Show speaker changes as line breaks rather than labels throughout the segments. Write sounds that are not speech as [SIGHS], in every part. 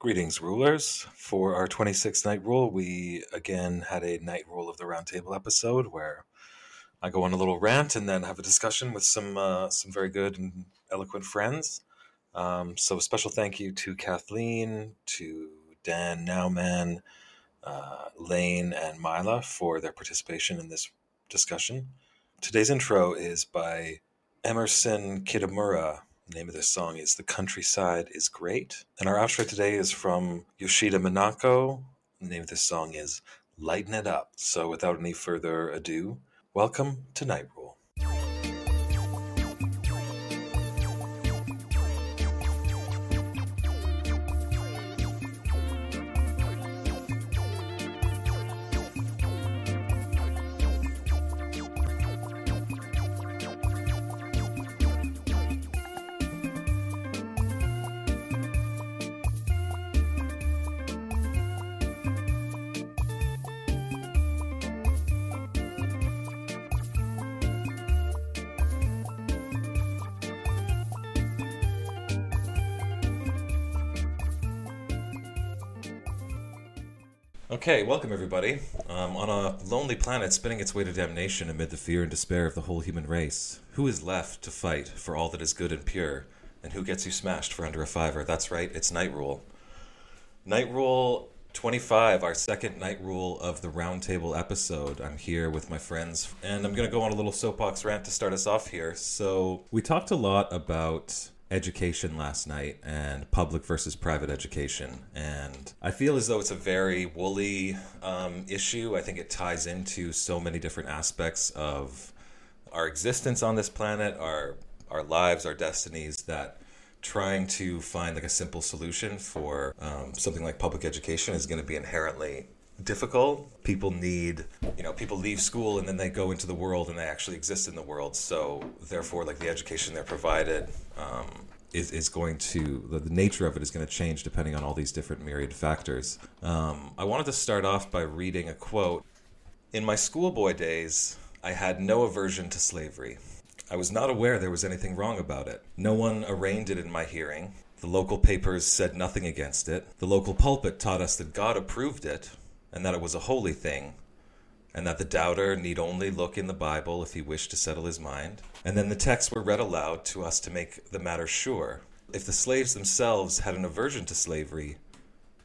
Greetings, rulers. For our 26th night rule, we again had a night rule of the roundtable episode where I go on a little rant and then have a discussion with some uh, some very good and eloquent friends. Um, so, a special thank you to Kathleen, to Dan Nauman, uh, Lane, and Mila for their participation in this discussion. Today's intro is by Emerson Kitamura. The name of this song is The Countryside is Great. And our outro today is from Yoshida Minako. The name of this song is Lighten It Up. So without any further ado, welcome to Night Rule. Okay, welcome everybody. Um, on a lonely planet spinning its way to damnation amid the fear and despair of the whole human race, who is left to fight for all that is good and pure? And who gets you smashed for under a fiver? That's right, it's Night Rule. Night Rule 25, our second Night Rule of the Roundtable episode. I'm here with my friends, and I'm going to go on a little soapbox rant to start us off here. So, we talked a lot about education last night and public versus private education. And I feel as though it's a very woolly um, issue. I think it ties into so many different aspects of our existence on this planet, our our lives, our destinies that trying to find like a simple solution for um, something like public education is going to be inherently difficult. People need, you know, people leave school and then they go into the world and they actually exist in the world. So therefore, like the education they're provided um, is is going to the, the, nature of it is going to change depending on all these different myriad factors. Um, I wanted to start off by reading a quote. In my schoolboy days, I had no aversion to slavery. I was not aware there was anything wrong about it. No one arraigned it in my hearing. The local papers said nothing against it. The local pulpit taught us that God approved it, and that it was a holy thing, and that the doubter need only look in the Bible if he wished to settle his mind. And then the texts were read aloud to us to make the matter sure. If the slaves themselves had an aversion to slavery,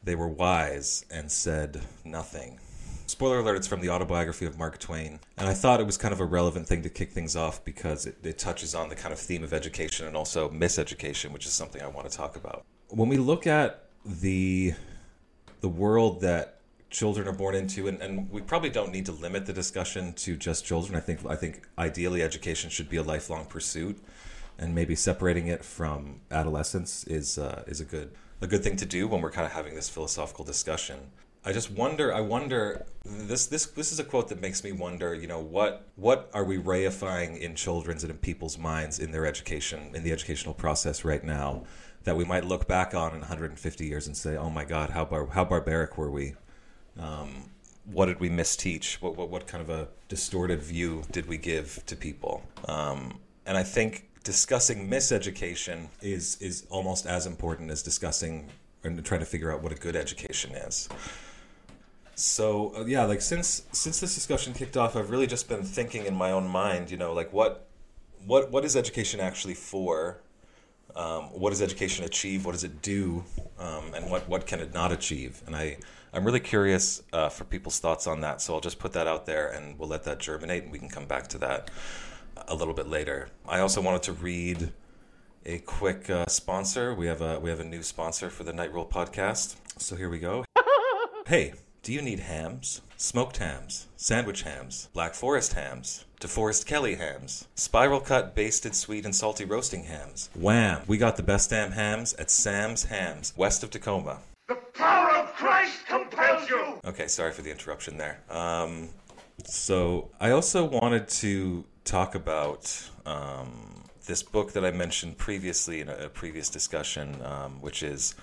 they were wise and said nothing. Spoiler alert, it's from the autobiography of Mark Twain. And I thought it was kind of a relevant thing to kick things off because it, it touches on the kind of theme of education and also miseducation, which is something I want to talk about. When we look at the the world that children are born into and, and we probably don't need to limit the discussion to just children i think i think ideally education should be a lifelong pursuit and maybe separating it from adolescence is uh, is a good a good thing to do when we're kind of having this philosophical discussion I just wonder. I wonder. This this this is a quote that makes me wonder. You know what what are we reifying in children's and in people's minds in their education in the educational process right now that we might look back on in 150 years and say, oh my God, how bar- how barbaric were we? Um, what did we misteach? What, what, what kind of a distorted view did we give to people? Um, and I think discussing miseducation is is almost as important as discussing and trying to figure out what a good education is. So uh, yeah, like since since this discussion kicked off, I've really just been thinking in my own mind, you know, like what what what is education actually for? Um, what does education achieve? What does it do? Um, and what what can it not achieve? And I I'm really curious uh, for people's thoughts on that. So I'll just put that out there and we'll let that germinate and we can come back to that a little bit later. I also wanted to read a quick uh, sponsor. We have a we have a new sponsor for the Night Rule podcast. So here we go. [LAUGHS] hey, do you need hams? Smoked hams, sandwich hams, Black Forest hams, DeForest Kelley hams, spiral cut, basted, sweet, and salty roasting hams. Wham! We got the best damn hams at Sam's Hams, west of Tacoma.
The power of Christ compels you!
Okay, sorry for the interruption there. Um, so, I also wanted to talk about um, this book that I mentioned previously in a, a previous discussion, um, which is.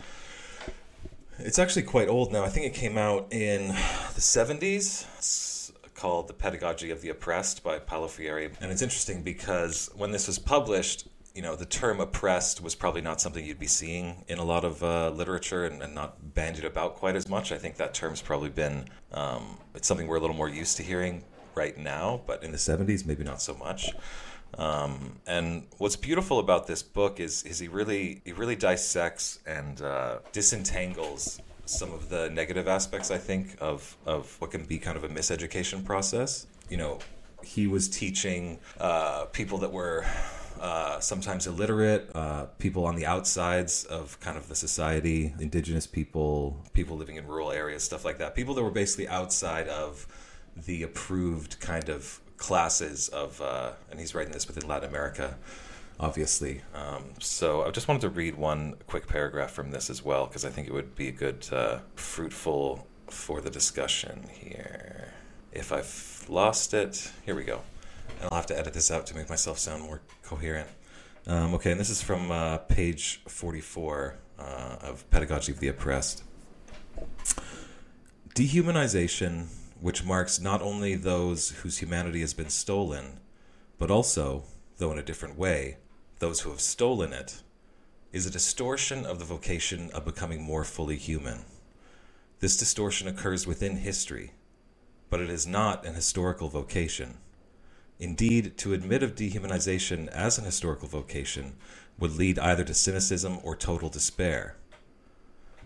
It's actually quite old now. I think it came out in the 70s. It's called The Pedagogy of the Oppressed by Paulo Freire. And it's interesting because when this was published, you know, the term oppressed was probably not something you'd be seeing in a lot of uh, literature and, and, not bandied about quite as much. I think that term's probably been, um, it's something we're a little more used to hearing right now, but in the 70s, maybe not so much. Um, and what's beautiful about this book is, is he really, he really dissects and uh, disentangles some of the negative aspects, I think, of, of what can be kind of a miseducation process. You know, he was teaching uh, people that were uh, sometimes illiterate, uh, people on the outsides of kind of the society, indigenous people, people living in rural areas, stuff like that. People that were basically outside of the approved kind of classes of, uh, and he's writing this within Latin America, obviously. Um, so I just wanted to read one quick paragraph from this as well, because I think it would be a good, uh, fruitful for the discussion here. If I've lost it, here we go. And I'll have to edit this out to make myself sound more coherent. Um, okay, and this is from uh, page 44 uh, of Pedagogy of the Oppressed. Dehumanization, which marks not only those whose humanity has been stolen, but also, though in a different way, those who have stolen it, is a distortion of the vocation of becoming more fully human. This distortion occurs within history, but it is not an historical vocation. Indeed, to admit of dehumanization as an historical vocation would lead either to cynicism or total despair.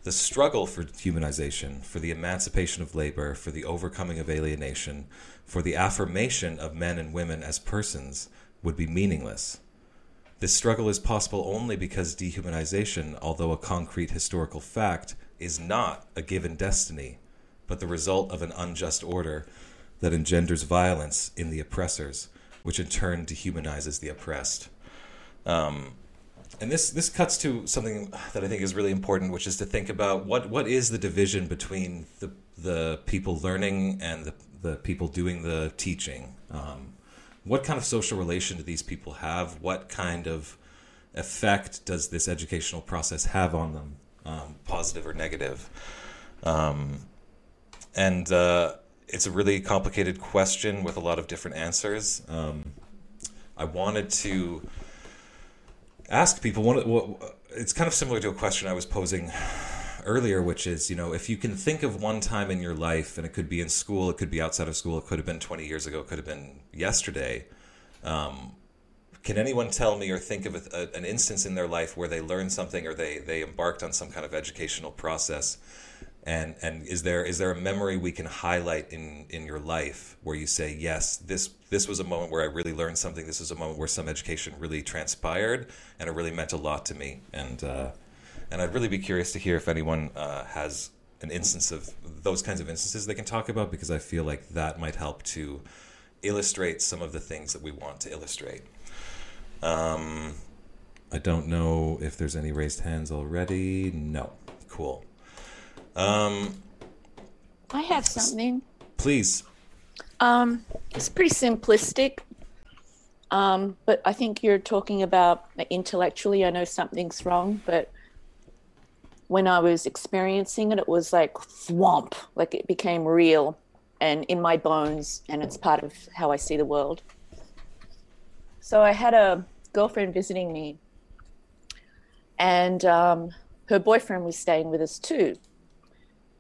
The struggle for humanization, for the emancipation of labor, for the overcoming of alienation, for the affirmation of men and women as persons would be meaningless. This struggle is possible only because dehumanization, although a concrete historical fact, is not a given destiny, but the result of an unjust order that engenders violence in the oppressors, which in turn dehumanizes the oppressed. Um, and this this cuts to something that I think is really important, which is to think about what what is the division between the the people learning and the the people doing the teaching. Um, what kind of social relation do these people have? What kind of effect does this educational process have on them, um, positive or negative? Um, and uh, it's a really complicated question with a lot of different answers. Um, I wanted to ask people one. What, it's kind of similar to a question I was posing earlier, which is, you know, if you can think of one time in your life, and it could be in school, it could be outside of school, it could have been 20 years ago, it could have been yesterday. Um, can anyone tell me or think of a, a, an instance in their life where they learned something or they, they embarked on some kind of educational process and and is there is there a memory we can highlight in in your life where you say yes this this was a moment where I really learned something this was a moment where some education really transpired and it really meant a lot to me and uh, and I'd really be curious to hear if anyone uh, has an instance of those kinds of instances they can talk about because I feel like that might help to illustrate some of the things that we want to illustrate. Um, I don't know if there's any raised hands already. No. Cool. Um,
I have something.
Please.
Um, it's pretty simplistic, um, but I think you're talking about intellectually. I know something's wrong, but when I was experiencing it, it was like swamp, like it became real and in my bones, and it's part of how I see the world. So I had a girlfriend visiting me, and um, her boyfriend was staying with us too.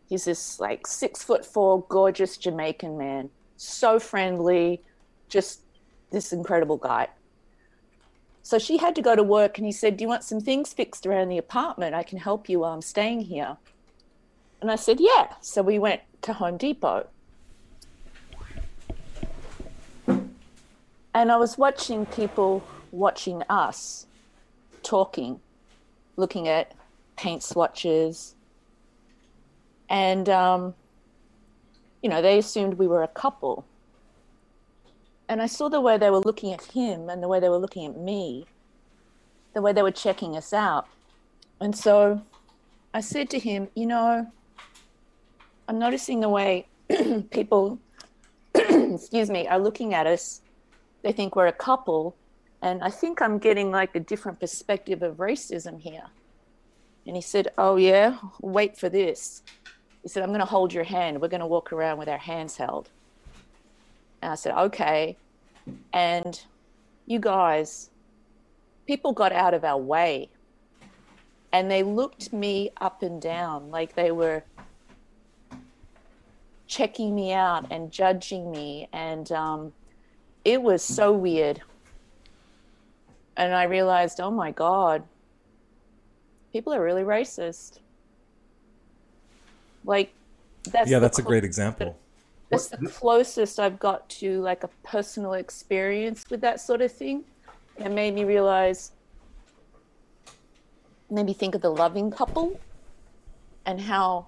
He's this like six foot four, gorgeous Jamaican man, so friendly, just this incredible guy. So she had to go to work, and he said, Do you want some things fixed around the apartment? I can help you while I'm staying here. And I said, Yeah. So we went to Home Depot. And I was watching people watching us talking, looking at paint swatches, and, um, you know, they assumed we were a couple. And I saw the way they were looking at him and the way they were looking at me, the way they were checking us out. And so I said to him, You know, I'm noticing the way [CLEARS THROAT] people, [CLEARS THROAT] excuse me, are looking at us. They think we're a couple. And I think I'm getting like a different perspective of racism here. And he said, Oh, yeah, wait for this. He said, I'm going to hold your hand. We're going to walk around with our hands held. And I said, okay. And you guys, people got out of our way and they looked me up and down like they were checking me out and judging me and um, it was so weird and i realized oh my god people are really racist like that's
yeah that's a great example
that's the closest I've got to like a personal experience with that sort of thing. It made me realize, made me think of the loving couple and how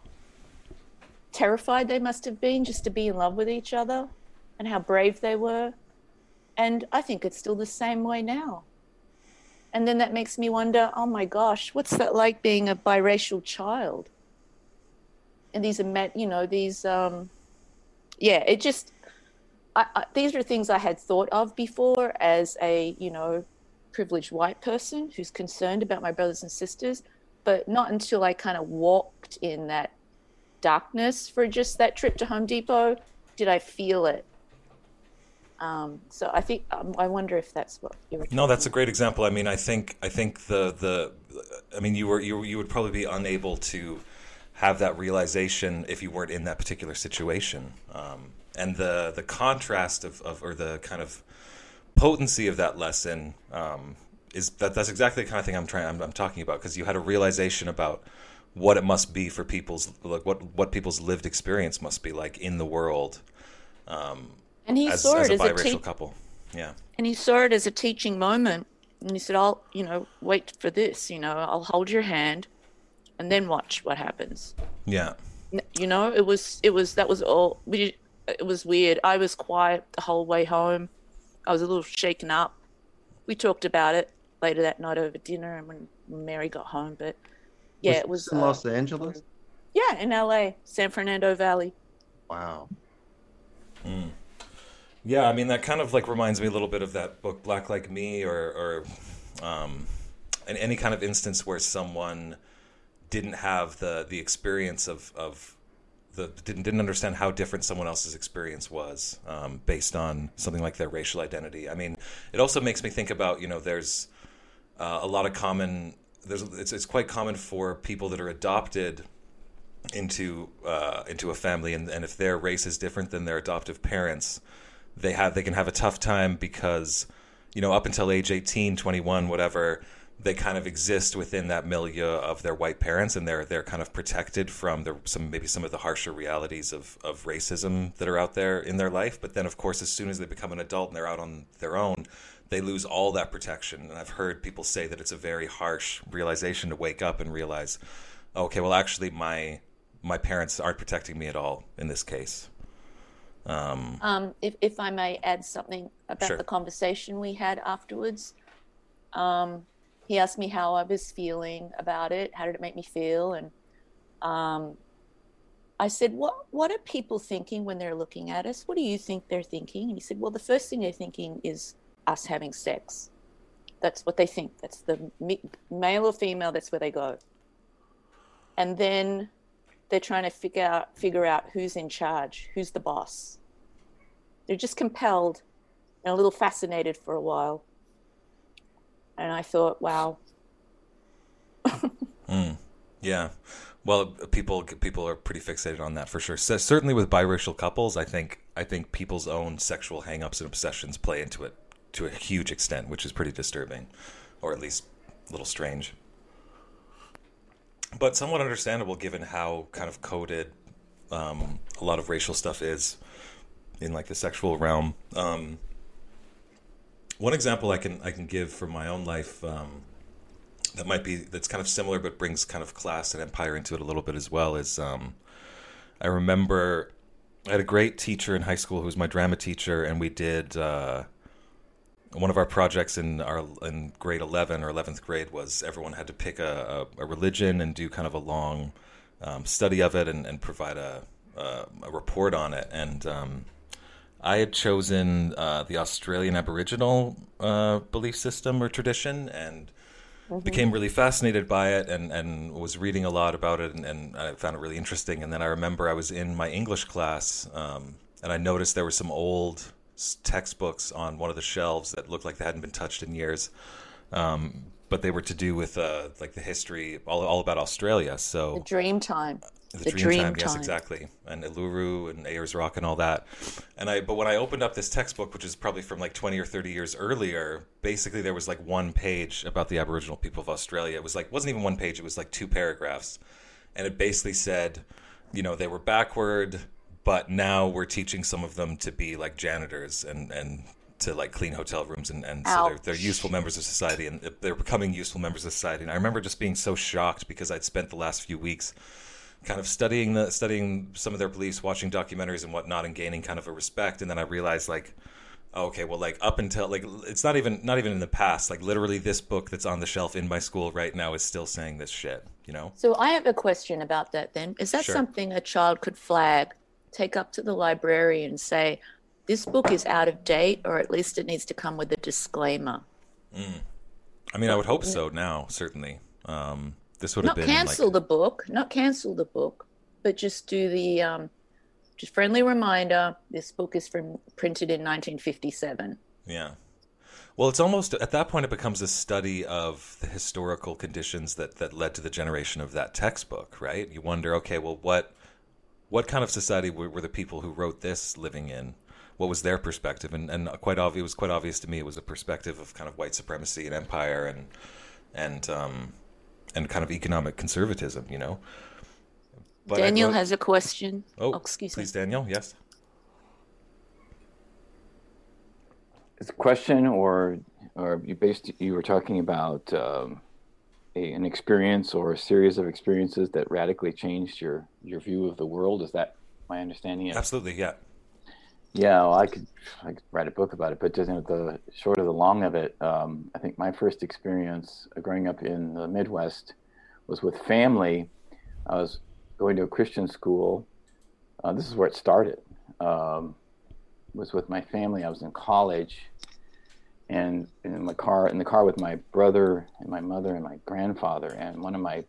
terrified they must have been just to be in love with each other and how brave they were. And I think it's still the same way now. And then that makes me wonder oh my gosh, what's that like being a biracial child? And these are, you know, these, um, yeah, it just I, I, these are things I had thought of before as a you know privileged white person who's concerned about my brothers and sisters, but not until I kind of walked in that darkness for just that trip to Home Depot did I feel it. Um, so I think um, I wonder if that's what you were.
No, that's a great example. I mean, I think I think the the I mean, you were you you would probably be unable to have that realization if you weren't in that particular situation. Um, and the the contrast of, of or the kind of potency of that lesson um, is that that's exactly the kind of thing I'm trying I'm, I'm talking about because you had a realization about what it must be for people's like what what people's lived experience must be like in the world
and he
as,
saw
as
it
a
as a teaching.
couple. Yeah.
and he saw it as a teaching moment and he said i'll you know wait for this you know i'll hold your hand and then watch what happens
Yeah.
You know it was it was that was all we it was weird i was quiet the whole way home i was a little shaken up we talked about it later that night over dinner and when mary got home but yeah it was
in
uh,
Los Angeles.
yeah in la san fernando valley
Wow.
Yeah, I mean that kind of like reminds me a little bit of that book Black Like Me, or or um, in any kind of instance where someone didn't have the the experience of of the didn't didn't understand how different someone else's experience was um, based on something like their racial identity. I mean, it also makes me think about you know there's uh, a lot of common there's it's it's quite common for people that are adopted into uh, into a family and, and if their race is different than their adoptive parents they have they can have a tough time because you know up until age 18 21 whatever they kind of exist within that milieu of their white parents and they're they're kind of protected from the some maybe some of the harsher realities of of racism that are out there in their life. But then of course as soon as they become an adult and they're out on their own they lose all that protection. And i've heard people say that it's a very harsh realization to wake up and realize okay well actually my my parents aren't protecting me at all in this case.
Um, if, if I may add something about
Sure.
the conversation we had afterwards, um, he asked me how I was feeling about it. How did it make me feel? And um, I said, "What What are people thinking when they're looking at us? What do you think they're thinking?" And he said, "Well, the first thing they're thinking is us having sex. That's what they think. That's the male or female. That's where they go. And then." They're trying to figure out figure out who's in charge, who's the boss they're just compelled and a little fascinated for a while. And I thought, wow, [LAUGHS]
Yeah, well, people people are pretty fixated on that for sure. So, certainly with biracial couples, I think I think people's own sexual hangups and obsessions play into it to a huge extent, which is pretty disturbing, or at least a little strange. But somewhat understandable given how kind of coded um, a lot of racial stuff is in like the sexual realm. Um, one example I can I can give from my own life. Um, that might be that's kind of similar but brings kind of class and empire into it a little bit as well is um i remember i had a great teacher in high school who was my drama teacher and we did uh one of our projects in our in grade 11 or 11th grade was everyone had to pick a, a, a religion and do kind of a long um, study of it and, and provide a, a, a report on it and um, I had chosen uh, the Australian Aboriginal uh, belief system or tradition and became really fascinated by it and, and was reading a lot about it and, and I found it really interesting. And then I remember I was in my English class um, and I noticed there were some old textbooks on one of the shelves that looked like they hadn't been touched in years. Um, but they were to do with uh, like the history, all, all about Australia. So
dream time.
The,
the
dream,
dream
time, yes, exactly, and Uluru and Ayers Rock and all that. And I, but when I opened up this textbook, which is probably from like twenty or thirty years earlier, basically there was like one page about the Aboriginal people of Australia. It was like wasn't even one page; it was like two paragraphs, and it basically said, you know, they were backward, but now we're teaching some of them to be like janitors and and to like clean hotel rooms and, and so they're, they're useful members of society and they're becoming useful members of society. And i remember just being so shocked because i'd spent the last few weeks kind of studying the studying some of their beliefs watching documentaries and whatnot and gaining kind of a respect and then i realized like okay well like up until like it's not even not even in the past like literally this book that's on the shelf in my school right now is still saying this shit you know
So I have a question about that then. Is that
Sure.
something a child could flag, take up to the librarian and say, this book is out of date, or at least it needs to come with a disclaimer?
i mean i would hope so now certainly um this would have
Not
been
cancel
like
the book, not cancel the book, but just do the um, just friendly reminder. This book is from printed in 1957.
Yeah. Well, it's almost at that point it becomes a study of the historical conditions that that led to the generation of that textbook, right? You wonder, okay, well, what what kind of society were, were the people who wrote this living in? What was their perspective? And and quite obvious, it was quite obvious to me it was a perspective of kind of white supremacy and empire and and um and kind of economic conservatism, you know. But
Daniel
go-
has a question.
Oh,
excuse
please,
me.
Please, Daniel. Yes.
It's a question, or or you based you were talking about um, a, an experience or a series of experiences that radically changed your your view of the world. Is that my understanding? Of
Absolutely. Yeah.
Yeah, well, I could I could write a book about it, but just the short of the long of it, um, I think my first experience uh, growing up in the Midwest was with family. I was going to a Christian school. Uh, this is where it started. Um, was with my family. I was in college, and in my car in the car with my brother and my mother and my grandfather and one of my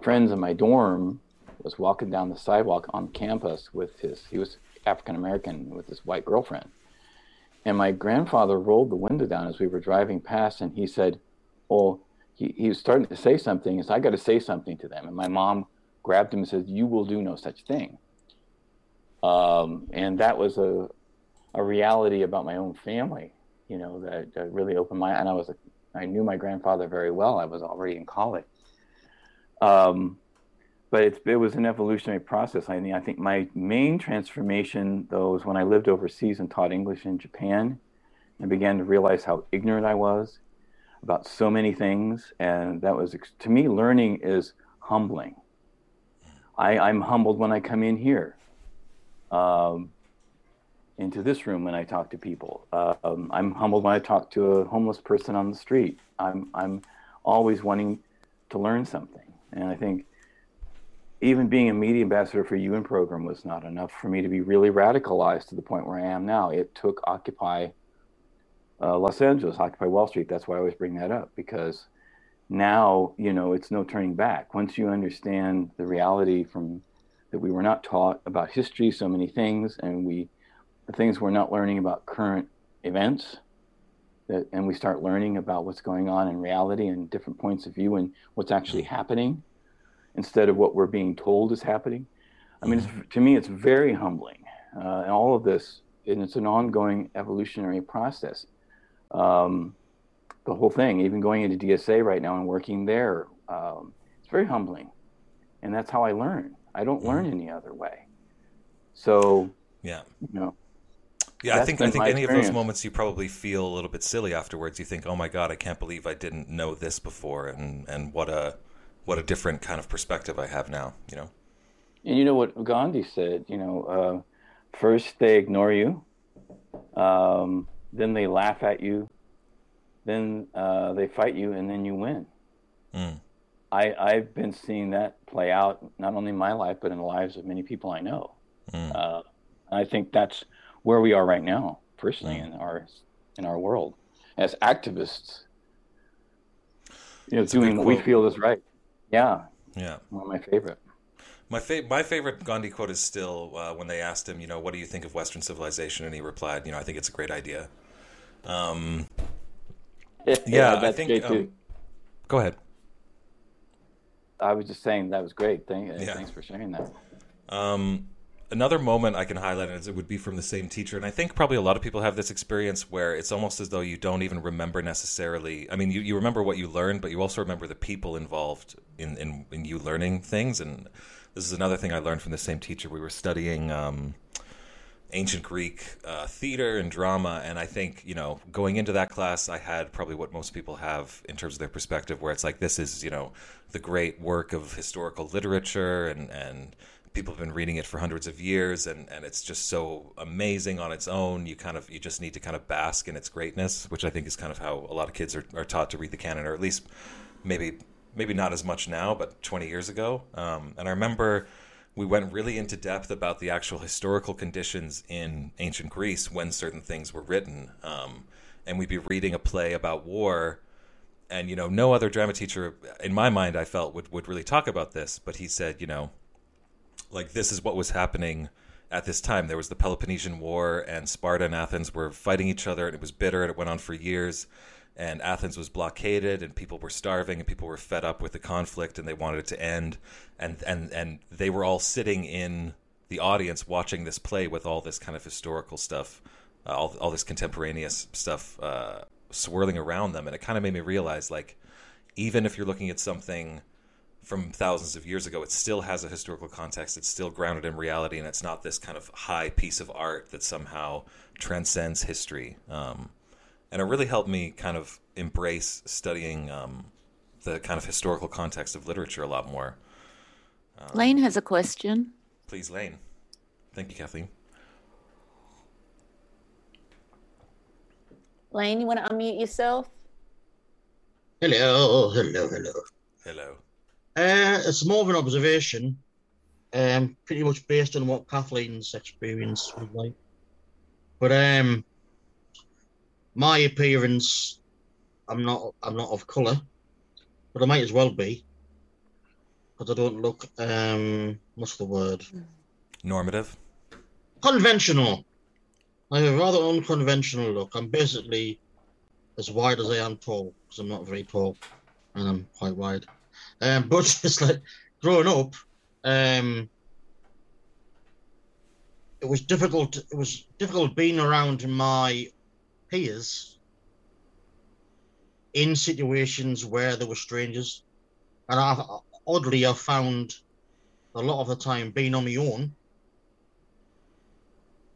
friends in my dorm was walking down the sidewalk on campus with his he was African American with his white girlfriend. And my grandfather rolled the window down as we were driving past and he said, Well, he, he was starting to say something. He said, I got to say something to them. And my mom grabbed him and said, You will do no such thing. Um, and that was a, a reality about my own family, you know, that, that really opened my and I was I knew my grandfather very well. I was already in college. Um, but it's, it was an evolutionary process. I mean, I think my main transformation, though, was when I lived overseas and taught English in Japan. I began to realize how ignorant I was about so many things, and that was to me, learning is humbling. I, I'm humbled when I come in here, um, into this room when I talk to people. Uh, um, I'm humbled when I talk to a homeless person on the street. I'm I'm always wanting to learn something, and I think even being a media ambassador for UN program was not enough for me to be really radicalized to the point where I am now. It took Occupy uh, Los Angeles, Occupy Wall Street. That's why I always bring that up because now you know it's no turning back. Once you understand the reality from that we were not taught about history, so many things, and we the things we're not learning about current events. That, and we start learning about what's going on in reality and different points of view and what's actually happening instead of what we're being told is happening. I mean, it's, to me, it's very humbling. Uh, and all of this, and it's an ongoing evolutionary process. Um, the whole thing, even going into DSA right now and working there, um, it's very humbling. And that's how I learn. I don't learn any other way. So,
Yeah.
you know,
Yeah, I think I think any of those moments you probably feel a little bit silly afterwards. You think, "Oh my god, I can't believe I didn't know this before," and and what a what a different kind of perspective I have now. You know.
And you know what Gandhi said, you know, uh, first they ignore you, um, then they laugh at you, then uh, they fight you, and then you win.
Mm.
I, I've been seeing that play out not only in my life, but in the lives of many people I know.
Mm.
Uh, I think that's where we are right now, personally, in our in our world as activists. You know,
That's
doing what we feel is right. Yeah,
Yeah.
one of my favorite.
My fa- my favorite Gandhi quote is still uh, when they asked him, you know, what do you think of Western civilization, and he replied, you know, I think it's a great idea. Um, Yeah, I think. Um, go ahead.
I was just saying that was great. Thank,
Yeah.
Thanks for sharing that.
Um, another moment I can highlight is it would be from the same teacher, and I think probably a lot of people have this experience where it's almost as though you don't even remember necessarily. I mean, you, you remember what you learned, but you also remember the people involved in, in in you learning things. And this is another thing I learned from the same teacher. We were studying. Um, ancient Greek uh, theater and drama. And I think, you know, going into that class, I had probably what most people have in terms of their perspective, where it's like, this is, you know, the great work of historical literature and, and people have been reading it for hundreds of years and, and it's just so amazing on its own. You kind of, you just need to kind of bask in its greatness, which I think is kind of how a lot of kids are, are taught to read the canon, or at least maybe, maybe not as much now, but 20 years ago. Um, and I remember we went really into depth about the actual historical conditions in ancient Greece when certain things were written. Um, and we'd be reading a play about war, and you know, no other drama teacher, in my mind, I felt would would really talk about this. But he said, you know, like this is what was happening at this time. There was the Peloponnesian War, and Sparta and Athens were fighting each other, and it was bitter, and it went on for years. And Athens was blockaded, and people were starving, and people were fed up with the conflict, and they wanted it to end. And and and they were all sitting in the audience watching this play with all this kind of historical stuff, uh, all all this contemporaneous stuff uh, swirling around them, and it kind of made me realize, like, even if you're looking at something from thousands of years ago, it still has a historical context. It's still grounded in reality, and it's not this kind of high piece of art that somehow transcends history. Um, and it really helped me kind of embrace studying um, the kind of historical context of literature a lot more.
Lane has a question.
Please, Lane. Thank you, Kathleen.
Lane, you want to unmute yourself?
Hello, hello, hello.
Hello.
Uh, it's more of an observation, um, pretty much based on what Kathleen's experience was like. But um, my appearance, I'm not, I'm not of colour, but I might as well be, because I don't look, um, what's the word?
Normative.
Conventional. I have a rather unconventional look. I'm basically as wide as I am tall, because I'm not very tall, and I'm quite wide. Um, but [LAUGHS] it's like growing up, um, it was difficult. It was difficult being around my peers in situations where there were strangers, and I, oddly, I found a lot of the time being on my own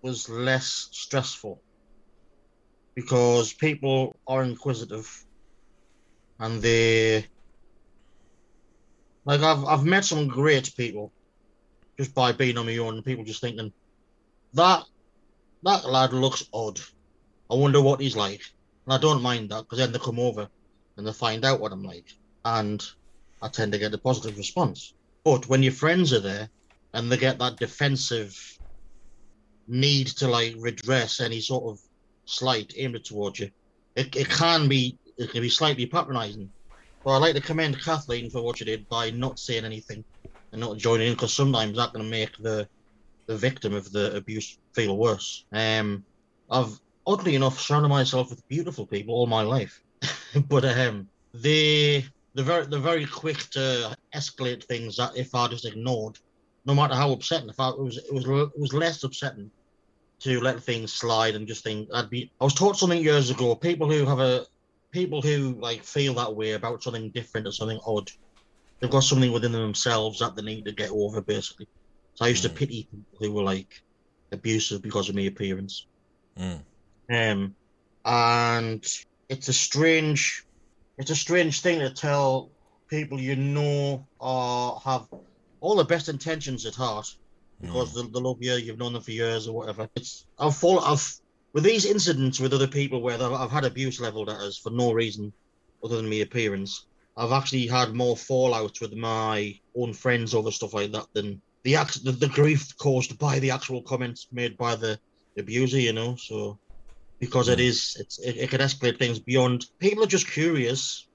was less stressful because people are inquisitive and they like I've I've met some great people just by being on my own people just thinking that that lad looks odd. I wonder what he's like. And I don't mind that because then they come over and they find out what I'm like. And I tend to get a positive response. But when your friends are there and they get that defensive need to like redress any sort of slight aimed towards you, it, it can be it can be slightly patronizing. But I'd like to commend Kathleen for what she did by not saying anything and not joining in because sometimes that can make the the victim of the abuse feel worse. Um, I've oddly enough surrounded myself with beautiful people all my life, [LAUGHS] but um, they they're very they're very quick to escalate things that if I just ignored, no matter how upsetting. If I it was it was it was less upsetting to let things slide and just think I'd be. I was taught something years ago. People who have a people who like feel that way about something different or something odd, they've got something within themselves that they need to get over. Basically, so I used to
Mm.
pity people who were like abusive because of my appearance.
Mm.
Um, and it's a strange, it's a strange thing to tell people you know or have all the best intentions at heart because they, they love you, you've known them for years or whatever. It's I've fallen, I've with these incidents with other people where I've, had abuse leveled at us for no reason other than my appearance. I've actually had more fallout with my own friends over stuff like that than the act the, the grief caused by the actual comments made by the abuser. You know, so because it
Mm.
it's it, it can escalate things beyond. People are just curious,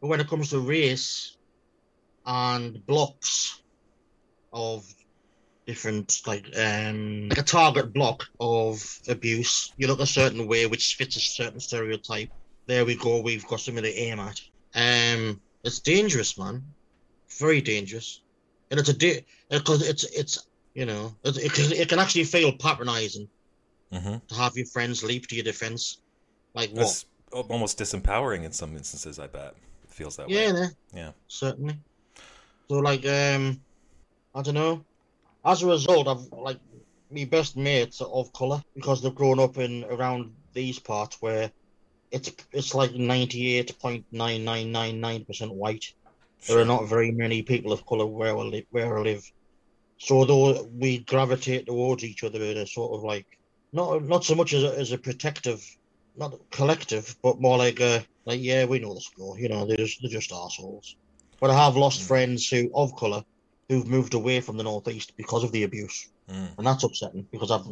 but when it comes to race and blocks of different like um like a target block of abuse you look a certain way which fits a certain stereotype there we go. We've got something to aim at. Um, it's dangerous, man. Very dangerous, and it's a di- because it's it's you know it, it, can- it can actually feel patronizing
hmm
to have your friends leap to your defense. Like what?
Almost disempowering in some instances. I bet it feels that
yeah,
way.
yeah,
Yeah.
certainly. So like um, I don't know. As a result, I've like my best mates are of color because they've grown up in around these parts where it's it's like ninety eight point nine nine nine nine percent white. There are not very many people of color where I live. Where I live, so though we gravitate towards each other in a sort of like not not so much as a, as a protective, not collective, but more like a like yeah we know the score. You know they're just they're just assholes. But I have lost
Mm.
friends who of color who've moved away from the northeast because of the abuse,
Mm.
and that's upsetting because I've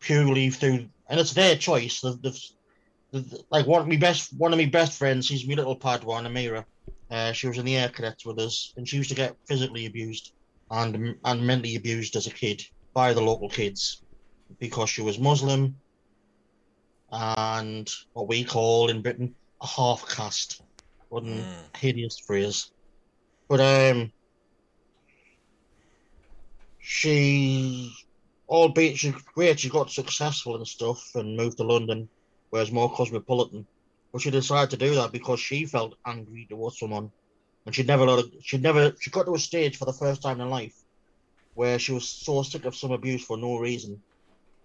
purely through and it's their choice. They've, they've, they've- like one of my best one of my best friends, she's my little Padawan, Amira. Uh, she was in the air cadets with us, and she used to get physically abused and and mentally abused as a kid by the local kids because she was Muslim and what we call in Britain a half caste. What an
Mm.
hideous phrase. But um, she, albeit she's great, she got successful and stuff and moved to London, where it's more cosmopolitan. But she decided to do that because she felt angry towards someone, and she'd never her, she'd never she got to a stage for the first time in life where she was so sick of some abuse for no reason.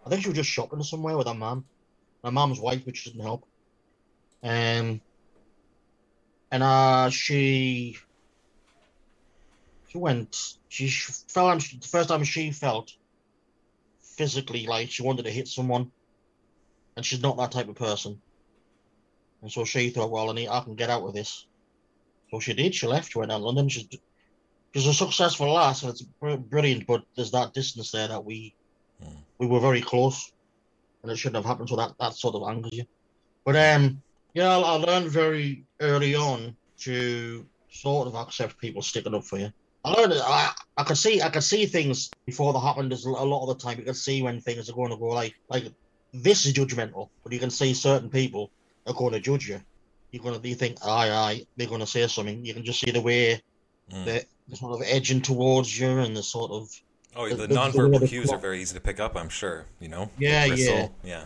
I think she was just shopping somewhere with her mum. My mum's white, which doesn't help. Um, and uh, she she went. She sh- felt the first time she felt physically like she wanted to hit someone, and she's not that type of person. And so she thought, well, I need, I can get out of this. So she did. She left. She went out to London. She's she's a successful lass, and it's brilliant. But there's that distance there that we
Mm.
we were very close, and it shouldn't have happened. So that that sort of angers you. But um, yeah, I, I learned very early on to sort of accept people sticking up for you. I learned I I could see I could see things before they happened. There's a lot of the time you can see when things are going to go like like this is judgmental, but you can see certain people are going to judge you. You're gonna you think aye aye they're going to say something. You can just see the way
Mm.
they're, they're sort of edging towards you and the sort of
Oh,
the-
the,
the- the
nonverbal
the
cues are very easy to pick up. I'm sure. You know.
Yeah, yeah.
yeah.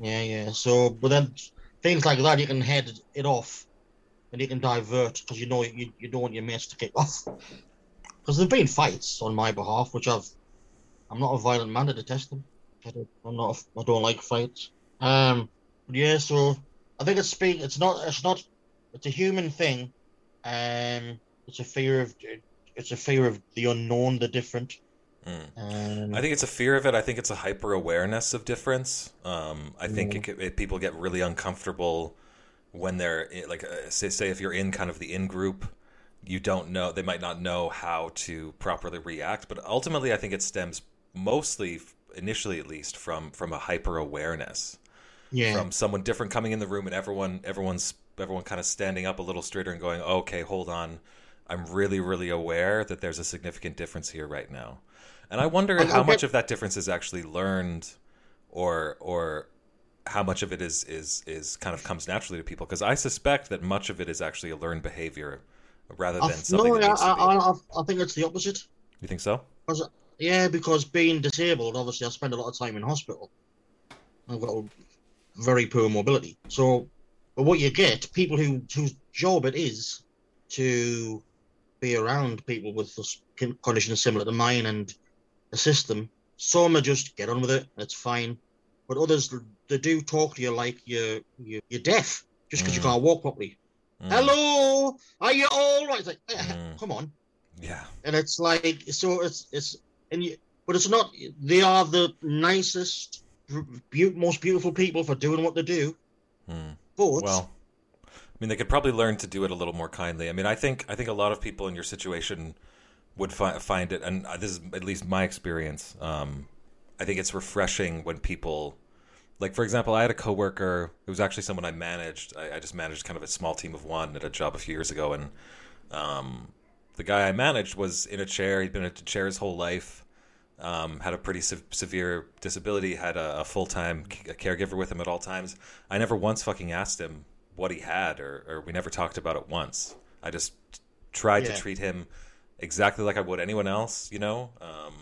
Yeah, yeah. So, but then things like that, you can head it off, and you can divert because you know you, you don't want your mates to kick off. Because there've been fights on my behalf, which I've. I'm not a violent man. I detest them. I don't. I'm not. a- I don't like fights. Um. yeah. So I think it's speak. It's not. It's not. It's a human thing. Um. It's a fear of. It's a fear of the unknown, the different.
Mm.
Um,
I think it's a fear of it. I think it's a hyper awareness of difference. Um, I think
Yeah.
it, it, people get really uncomfortable when they're like, uh, say, say if you're in kind of the in group, you don't know. They might not know how to properly react. But ultimately, I think it stems mostly, initially at least, from from a hyper awareness
yeah.
from someone different coming in the room and everyone everyone's everyone kind of standing up a little straighter and going oh, okay hold on i'm really really aware that there's a significant difference here right now and i wonder
I-
how much of that difference is actually learned or or how much of it is is is kind of comes naturally to people because i suspect that much of it is actually a learned behavior rather
I,
than something
no, I, I, I, I think it's the opposite.
you think so
Yeah, because being disabled, obviously, I spend a lot of time in hospital. I've got very poor mobility. So, but what you get, people who whose job it is to be around people with conditions similar to mine and assist them. Some are just get on with it, it's fine. But others, they do talk to you like you're you're, you're deaf just because
Mm.
you can't walk properly.
Mm,
Hello, are you all right? It's like, eh,
Mm.
come on
yeah
and it's like so it's it's and you but it's not they are the nicest be- most beautiful people for doing what they do
Mm.
but
Well, I mean, they could probably learn to do it a little more kindly. I mean, I think I think a lot of people in your situation would fi- find it, and uh, this is at least my experience. Um, I think it's refreshing when people, like for example, I had a coworker. It was actually someone I managed. I, I just managed kind of a small team of one at a job a few years ago, and um, the guy I managed was in a chair. He'd been in a chair his whole life. Um, had a pretty se- severe disability. Had a, a full time c- caregiver with him at all times. I never once fucking asked him what he had, or, or we never talked about it once. I just tried
Yeah.
to treat him exactly like I would anyone else. You know, um,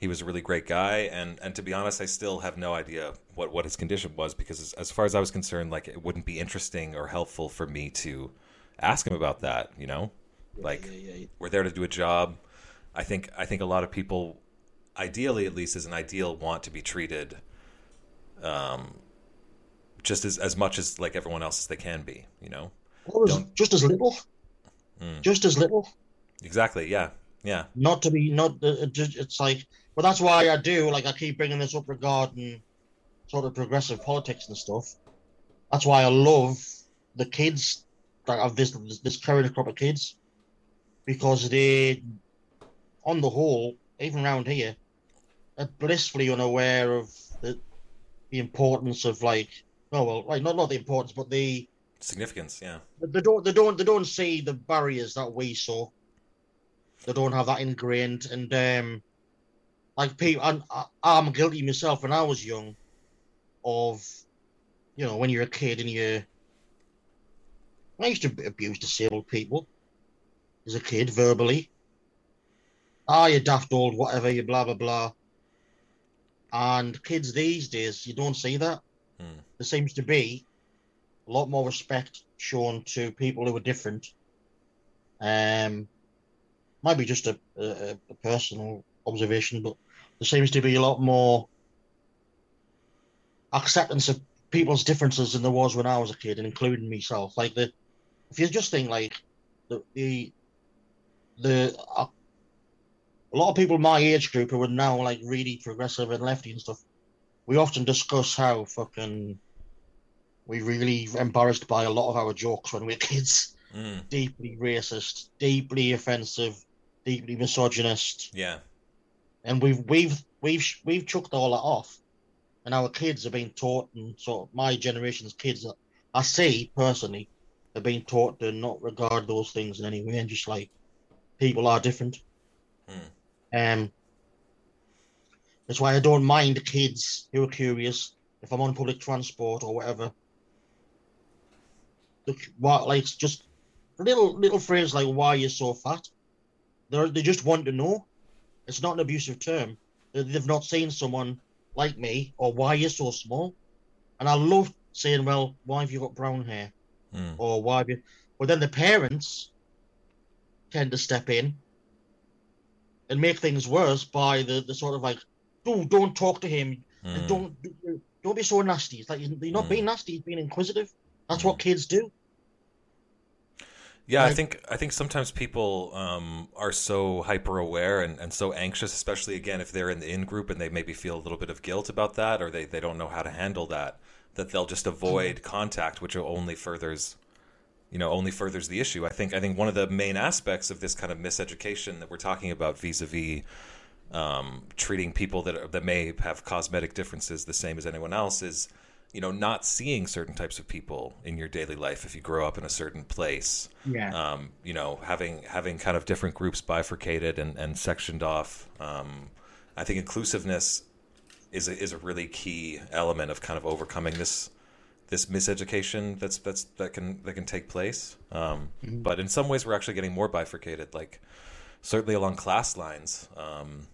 he was a really great guy, and and to be honest, I still have no idea what what his condition was because as, as far as I was concerned, like it wouldn't be interesting or helpful for me to ask him about that. You know, like
yeah, yeah, yeah.
we're there to do a job. I think I think a lot of people, ideally at least as an ideal, want to be treated, um, just as as much as like everyone else as they can be. You know,
Always
Don't-
just as little,
Mm.
just as little.
exactly. Yeah, yeah,
Not to be not. Uh, just, it's like, but that's why I do. Like I keep bringing this up regarding sort of progressive politics and stuff. That's why I love the kids that have this this current crop of kids because they, on the whole, even around here, are blissfully unaware of the the importance of like. Oh well, right, not not the importance, but the
significance. Yeah,
they don't they don't they don't see the barriers that we saw. They don't have that ingrained, and um, like people, and I, I'm guilty myself when I was young, of, you know, when you're a kid and you. I used to abuse disabled people, as a kid verbally. Ah, you daft old whatever, you blah blah blah. And kids these days, you don't see that.
Hmm.
There seems to be a lot more respect shown to people who are different. Um, might be just a, a, a personal observation, but there seems to be a lot more acceptance of people's differences than there was when I was a kid, and including myself. Like the, if you just think like the the the uh, a lot of people my age group who are now like really progressive and lefty and stuff, we often discuss how fucking we really embarrassed by a lot of our jokes when we were kids.
mm,
Deeply racist, deeply offensive, deeply misogynist,
yeah,
and we've we've we've we've chucked all that off, and our kids are being taught, and sort of my generation's kids, I see personally, are being taught to not regard those things in any way, and just like people are different.
Hmm.
Um, that's why I don't mind kids who are curious if I'm on public transport or whatever. Look, what like just little little phrase like "Why are you so fat?" They they just want to know. It's not an abusive term. They- They've not seen someone like me or why you're so small. And I love saying, "Well, why have you got brown hair?"
mm,
or why have you? But then the parents tend to step in and make things worse by the, the sort of like, don't don't talk to him and
mm.
don't don't be so nasty. It's like you're not
Mm.
being nasty, you're being inquisitive. That's what kids do.
Yeah, I think I think sometimes people um, are so hyper aware and, and so anxious, especially again if they're in the in group and they maybe feel a little bit of guilt about that or they, they don't know how to handle that, that they'll just avoid contact, which only furthers you know, only furthers the issue. I think I think one of the main aspects of this kind of miseducation that we're talking about vis-a-vis um, treating people that are, that may have cosmetic differences the same as anyone else is, you know, not seeing certain types of people in your daily life if you grow up in a certain place
Yeah.
um, you know, having having kind of different groups bifurcated and, and sectioned off. Um, I think inclusiveness is a, is a really key element of kind of overcoming this this miseducation that's that's that can that can take place. Um, But in some ways, we're actually getting more bifurcated. Like certainly along class lines, um,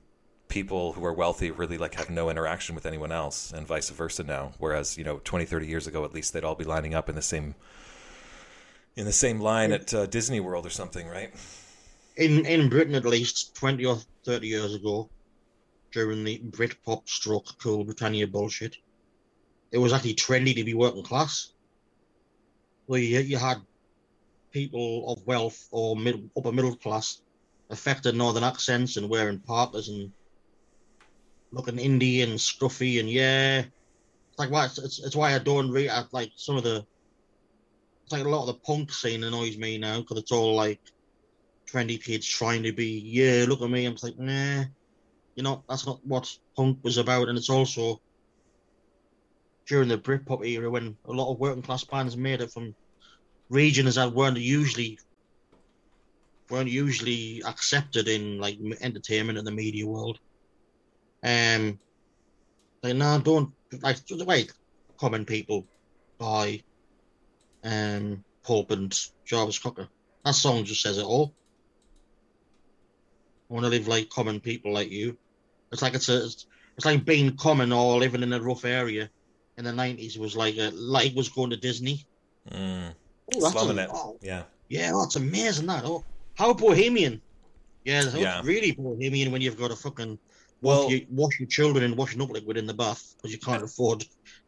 people who are wealthy really like have no interaction with anyone else, and vice versa now. Whereas you know, 20, 30 years ago, at least they'd all be lining up in the same in the same line at uh, Disney World or something, right?
In in Britain, at least twenty or thirty years ago, during the Britpop stroke cool Britannia bullshit, it was actually trendy to be working class. well you, you had people of wealth or mid, upper middle class affected northern accents and wearing parkas and looking indie and scruffy and yeah, it's like why it's, it's, it's why I don't read I, like some of the. It's like a lot of the punk scene annoys me now because it's all like trendy kids trying to be yeah look at me. I'm like nah, you know that's not what punk was about, and it's also during the Britpop era when a lot of working class bands made it from regions that weren't usually weren't usually accepted in like entertainment and the media world. Um, like no, don't like just wait, common people by um, Pulp and Jarvis Cocker. That song just says it all. I want to live like common people like you. It's like it's a, it's, it's like being common or living in a rough area in the nineties was like a, like was going to Disney.
Mm.
Oh, that's
Slumming
a-
it.
oh,
Yeah.
yeah, oh, it's amazing that. Oh, how bohemian. Yeah, it's
Yeah.
really bohemian when you've got a fucking
Well-
wash, your, wash your children and washing up liquid in the bath because you can't afford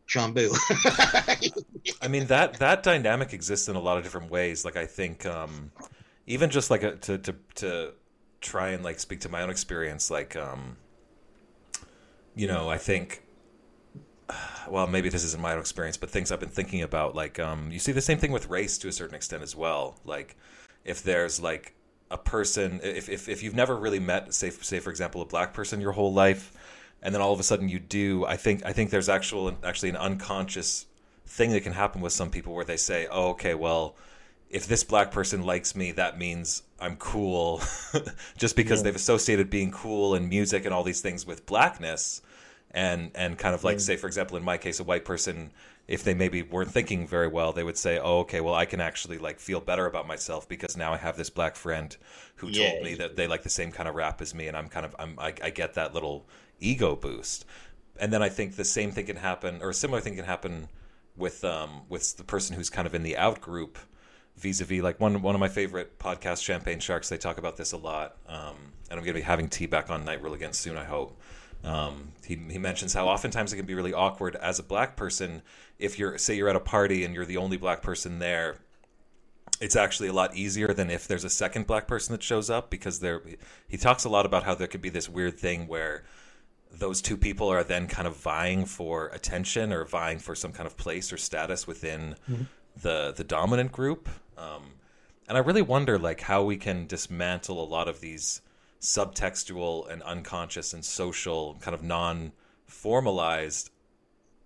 shampoo. [LAUGHS]
I mean that that dynamic exists in a lot of different ways. Like I think um, even just like a, to to to try and like speak to my own experience, like um, you know, I think. [SIGHS] Well, maybe this isn't my own experience, but things I've been thinking about, like um, you see the same thing with race to a certain extent as well. Like if there's like a person, if if, if you've never really met, say say for example, a black person your whole life, and then all of a sudden you do, I think I think there's actual actually an unconscious thing that can happen with some people where they say, "Oh, okay, well, if this black person likes me, that means I'm cool," [LAUGHS] just because they've associated being cool and music and all these things with blackness, and and kind of like say, for example, in my case, a white person, if they maybe weren't thinking very well, they would say, "Oh, okay, well, I can actually like feel better about myself because now I have this black friend who
Yeah.
told me that they like the same kind of rap as me, and I'm kind of I'm I, I get that little ego boost." And then I think the same thing can happen, or a similar thing can happen with um with the person who's kind of in the out group vis-a-vis like one one of my favorite podcasts champagne sharks they talk about this a lot um and i'm going to be having tea back on night rule again soon i hope um he, he mentions how oftentimes it can be really awkward as a black person if you're say you're at a party and you're the only black person there it's actually a lot easier than if there's a second black person that shows up because there he talks a lot about how there could be this weird thing where those two people are then kind of vying for attention or vying for some kind of place or status within the the dominant group. Um, and i really wonder like how we can dismantle a lot of these subtextual and unconscious and social kind of non formalized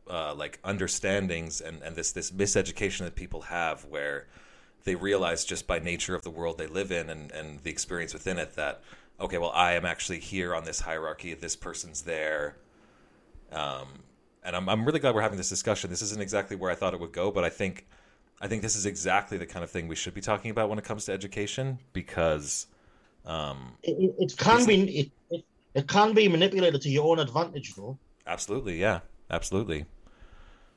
uh, like understandings and, and this this miseducation that people have where they realize just by nature of the world they live in and, and the experience within it that okay well i am actually here on this hierarchy this person's there. Um, and I'm, I'm really glad we're having this discussion. This isn't exactly where i thought it would go but i think i think this is exactly the kind of thing we should be talking about when it comes to education because um,
it, it- it can be it, it, it can be manipulated to your own advantage though,
absolutely yeah absolutely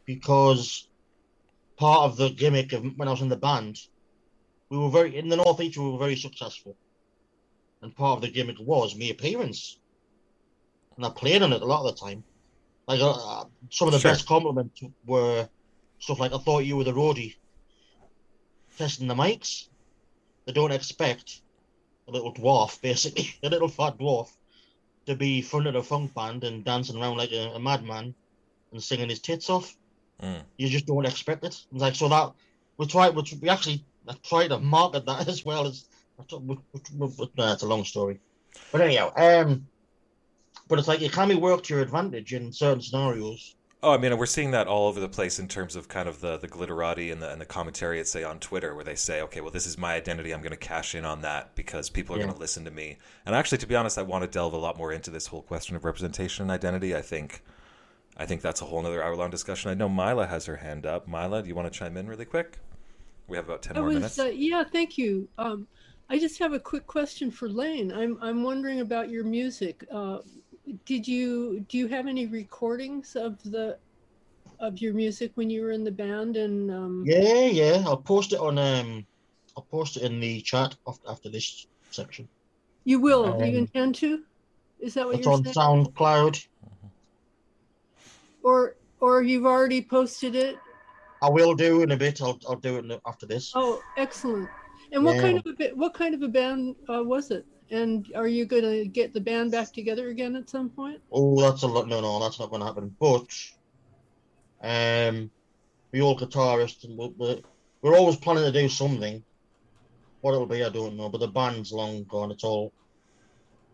because part of the gimmick of when I was in the band, we were very in the northeast. We were very successful, and part of the gimmick was me appearance, and I played on it a lot of the time. Like uh, some of the
Sure.
best compliments were stuff like, "I thought you were the roadie." Testing the mics, they don't expect a little dwarf, basically [LAUGHS] a little fat dwarf, to be front of a funk band and dancing around like a, a madman and singing his tits off.
Mm.
You just don't expect it. It's like so that we try, which we actually try to market that [LAUGHS] as well as. we- we- we- no, That's a long story, but anyhow, um, but it's like it can be worked to your advantage in certain scenarios.
Oh, I mean, we're seeing that all over the place in terms of kind of the the glitterati and the and the commentary at say on Twitter, where they say, okay, well, this is my identity. I'm going to cash in on that because people are
Yeah.
going to listen to me. And actually, to be honest, I want to delve a lot more into this whole question of representation and identity. I think, I think that's a whole other hour long discussion. I know Mila has her hand up. Mila, do you want to chime in really quick? We have about ten
I
more
was,
minutes.
uh, yeah, thank you. Um, I just have a quick question for Lane. I'm I'm wondering about your music. Uh, did you do you have any recordings of the of your music when you were in the band? And um,
Yeah, yeah. I'll post it on um, I'll post it in the chat after, after this section.
you will.
Um,
you intend to? Is that what
It's
you're
on
saying?
SoundCloud.
Or or you've already posted it?
I will do in a bit. I'll I'll do it after this.
Oh, excellent. And what kind of a what kind of a band uh, was it? And are you going to get the band back together again at some point?
Oh, that's a lot. No, no, that's not going to happen. But um, we all guitarists, and we're, always planning to do something. What it'll be, I don't know. But the band's long gone. It's all.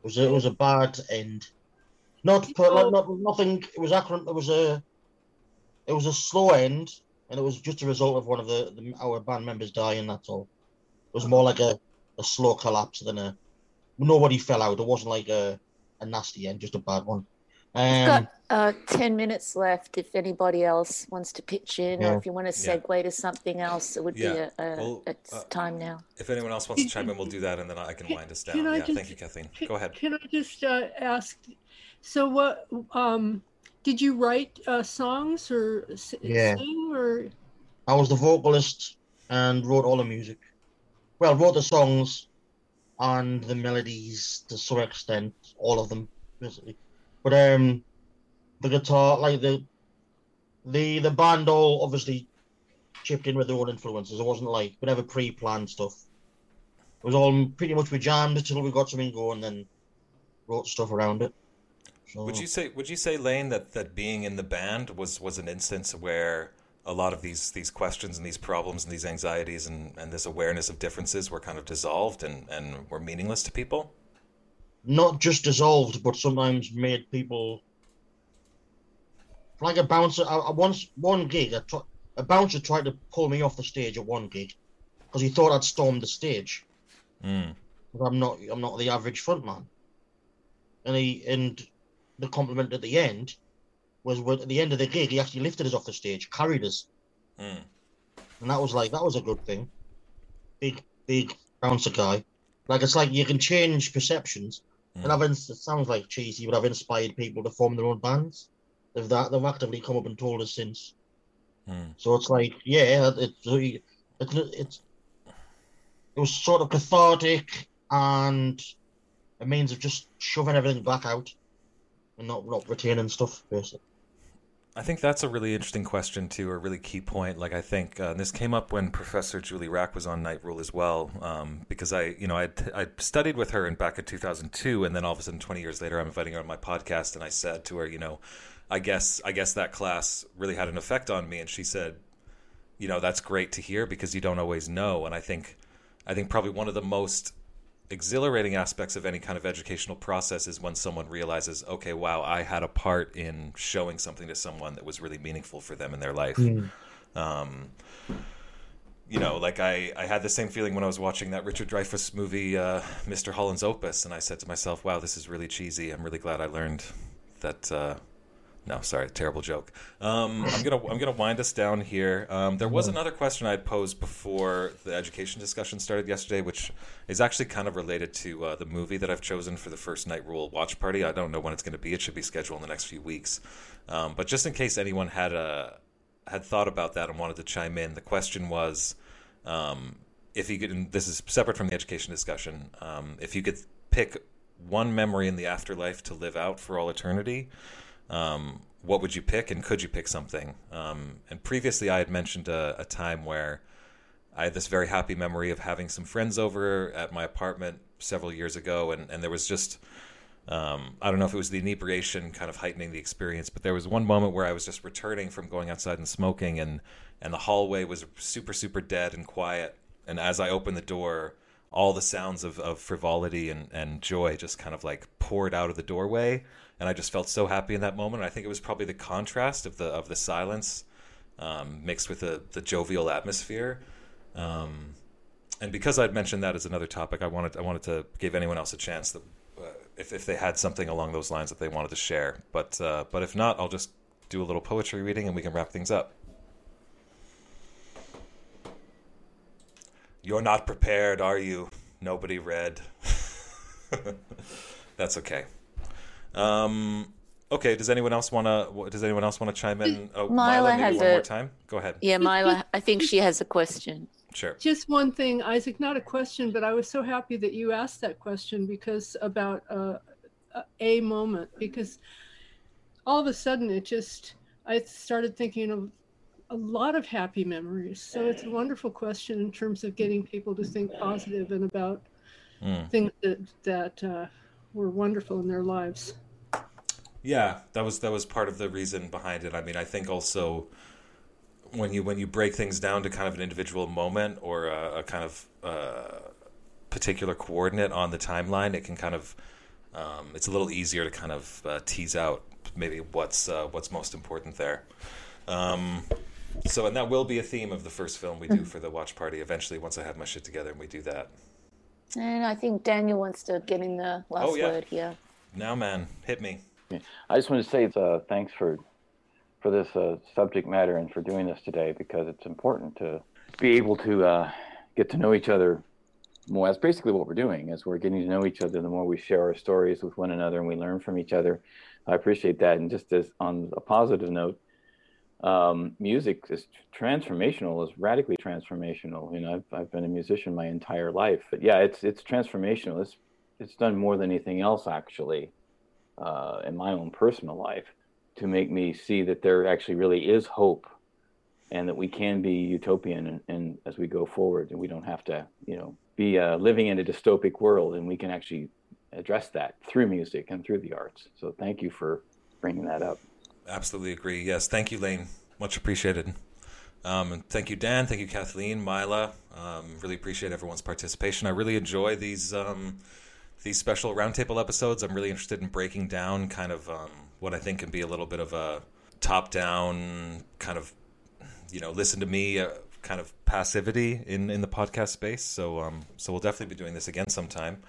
It was a, it was a bad end. Not per, like, not nothing. It was accurate. It was a. It was a slow end, and it was just a result of one of the, the our band members dying. That's all. It was more like a, a slow collapse than a. Nobody fell out. It wasn't like a, a nasty end, just a bad one. Um,
Scott, Uh, 10 minutes left if anybody else wants to pitch in
Yeah.
or if you want to
Yeah.
segue to something else, it would
Yeah.
be a, a,
Well,
it's
uh,
time now.
If anyone else wants to chime in, we'll do that, and then I can
Can-
wind us down.
I
Yeah,
just-
thank you, Kathleen.
Can-
Go ahead.
Can I just uh, ask? So, what um, did you write uh, songs or s-
Yeah.
sing or?
I was the vocalist and wrote all the music. Well, wrote the songs and the melodies to some extent, all of them basically. But um, the guitar, like the the the band, all obviously chipped in with their own influences. It wasn't like we never pre-planned stuff. It was all pretty much we jammed until we got something going, then wrote stuff around it. So,
Would you say Would you say Lane that that being in the band was was an instance where a lot of these these questions and these problems and these anxieties and, and this awareness of differences were kind of dissolved and, and were meaningless to people?
not just dissolved, but sometimes made people like a bouncer. I, I once one gig, a, tr- a bouncer tried to pull me off the stage at one gig because he thought I'd stormed the stage.
Mm.
But I'm not. I'm not the average frontman. And he and the compliment at the end was at the end of the gig he actually lifted us off the stage, carried us,
Mm.
and that was like that was a good thing. Big big bouncer guy. Like it's like you can change perceptions.
Mm.
And I've it sounds like cheesy, but I've inspired people to form their own bands. They've that they've actively come up and told us since.
Mm.
So it's like, yeah, it's it's it's it was sort of cathartic and a means of just shoving everything back out and not not retaining stuff. Basically,
I think that's a really interesting question too, a really key point. Like I think uh, this came up when Professor Julie Rack was on Night Rule as well, um, because I, you know, I I studied with her in back in 2002, and then all of a sudden, 20 years later, I'm inviting her on my podcast, and I said to her, you know, I guess I guess that class really had an effect on me, and she said, you know, that's great to hear because you don't always know, and I think I think probably one of the most exhilarating aspects of any kind of educational process is when someone realizes, okay, wow, I had a part in showing something to someone that was really meaningful for them in their life. Um, you know, like I, I had the same feeling when I was watching that Richard Dreyfuss movie, uh, Mr. Holland's Opus, and I said to myself, wow, this is really cheesy. I'm really glad I learned that. Uh, no, sorry, terrible joke. Um, I'm gonna I'm gonna wind us down here. Um, there was another question I'd posed before the education discussion started yesterday, which is actually kind of related to uh, the movie that I've chosen for the first night rule watch party. I don't know when it's going to be. It should be scheduled in the next few weeks. Um, but just in case anyone had a had thought about that and wanted to chime in, the question was um, if you could. And this is separate from the education discussion. Um, if you could pick one memory in the afterlife to live out for all eternity um, what would you pick and could you pick something? Um, and previously, I had mentioned a, a time where I had this very happy memory of having some friends over at my apartment several years ago, and, and there was just um, I don't know if it was the inebriation kind of heightening the experience, but there was one moment where I was just returning from going outside and smoking, and and the hallway was super super dead and quiet, and as I opened the door, all the sounds of, of frivolity and, and joy just kind of like poured out of the doorway and I just felt so happy in that moment. I think it was probably the contrast of the of the silence um, mixed with the the jovial atmosphere. Um, and because I'd mentioned that as another topic, I wanted I wanted to give anyone else a chance that uh, if if they had something along those lines that they wanted to share. But uh, but if not, I'll just do a little poetry reading and we can wrap things up. You're not prepared, are you? Nobody read. [LAUGHS] That's okay. Um, okay. Does anyone else want to? Does anyone else want to chime in? Oh,
Mila
Mila, maybe
has
one
a-
more time. Go ahead.
Yeah, Mila, I think she has a question. [LAUGHS]
Sure.
Just one thing, Isaac, not a question, but I was so happy that you asked that question because about uh, a- a moment, because all of a sudden it just, I started thinking of a lot of happy memories. So it's a wonderful question in terms of getting people to think positive and about
Mm.
things that, that uh, were wonderful in their lives.
Yeah, that was that was part of the reason behind it. I mean, I think also when you when you break things down to kind of an individual moment or a, a kind of uh, particular coordinate on the timeline, it can kind of um, it's a little easier to kind of uh, tease out maybe what's uh, what's most important there. Um, so, and that will be a theme of the first film we do for the watch party eventually. Once I have my shit together and we do that.
And I think Daniel wants to get in the last
Oh, yeah.
word here.
Now, man, hit me.
I just want to say uh, thanks for for this uh, subject matter and for doing this today because it's important to be able to uh, get to know each other more. That's basically what we're doing as we're getting to know each other. The more we share our stories with one another and we learn from each other, I appreciate that. And just as on a positive note, um, music is transformational, is radically transformational. You know, I've, I've been a musician my entire life, but yeah, it's it's transformational. It's it's done more than anything else actually uh, in my own personal life to make me see that there actually really is hope and that we can be utopian and, and as we go forward and we don't have to you know be uh, living in a dystopic world and we can actually address that through music and through the arts so thank you for bringing that up
absolutely agree. Yes thank you lane. Much appreciated. Um, and thank you dan. Thank you kathleen mila um, really appreciate everyone's participation. I really enjoy these um, these special roundtable episodes. I'm really interested in breaking down kind of um, what i think can be a little bit of a top down kind of you know listen to me uh, kind of passivity in in the podcast space. So um, so we'll definitely be doing this again sometime.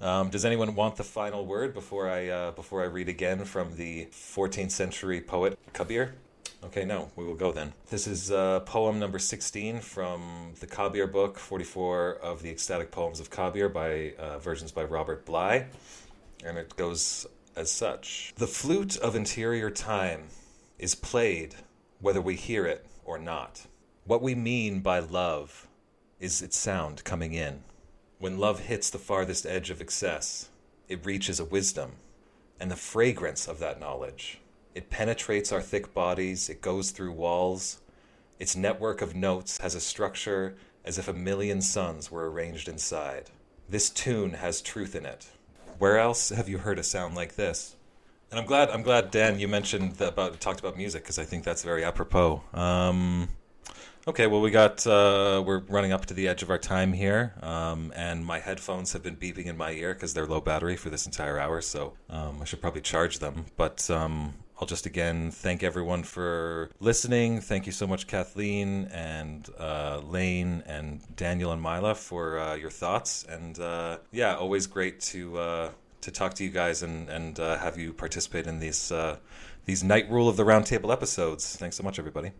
Um, does anyone want the final word before I uh, before I read again from the 14th century poet Kabir? Okay, no, we will go then. This is uh, poem number 16 from the Kabir book, 44 of the ecstatic poems of Kabir by uh, versions by Robert Bly, and it goes as such: The flute of interior time is played, whether we hear it or not. What we mean by love is its sound coming in. When love hits the farthest edge of excess, it reaches a wisdom and the fragrance of that knowledge. It penetrates our thick bodies, it goes through walls. Its network of notes has a structure as if a million suns were arranged inside. This tune has truth in it. Where else have you heard a sound like this? And I'm glad I'm glad Dan you mentioned about talked about music because I think that's very apropos. Um, okay, well we got uh, we're running up to the edge of our time here, um, and my headphones have been beeping in my ear because they're low battery for this entire hour, so um, I should probably charge them. But um, I'll just again thank everyone for listening. Thank you so much, Kathleen and uh, Lane and Daniel and Mila for uh, your thoughts, and uh, yeah, always great to uh, to talk to you guys and and uh, have you participate in these these night rule of the roundtable episodes. Thanks so much, everybody.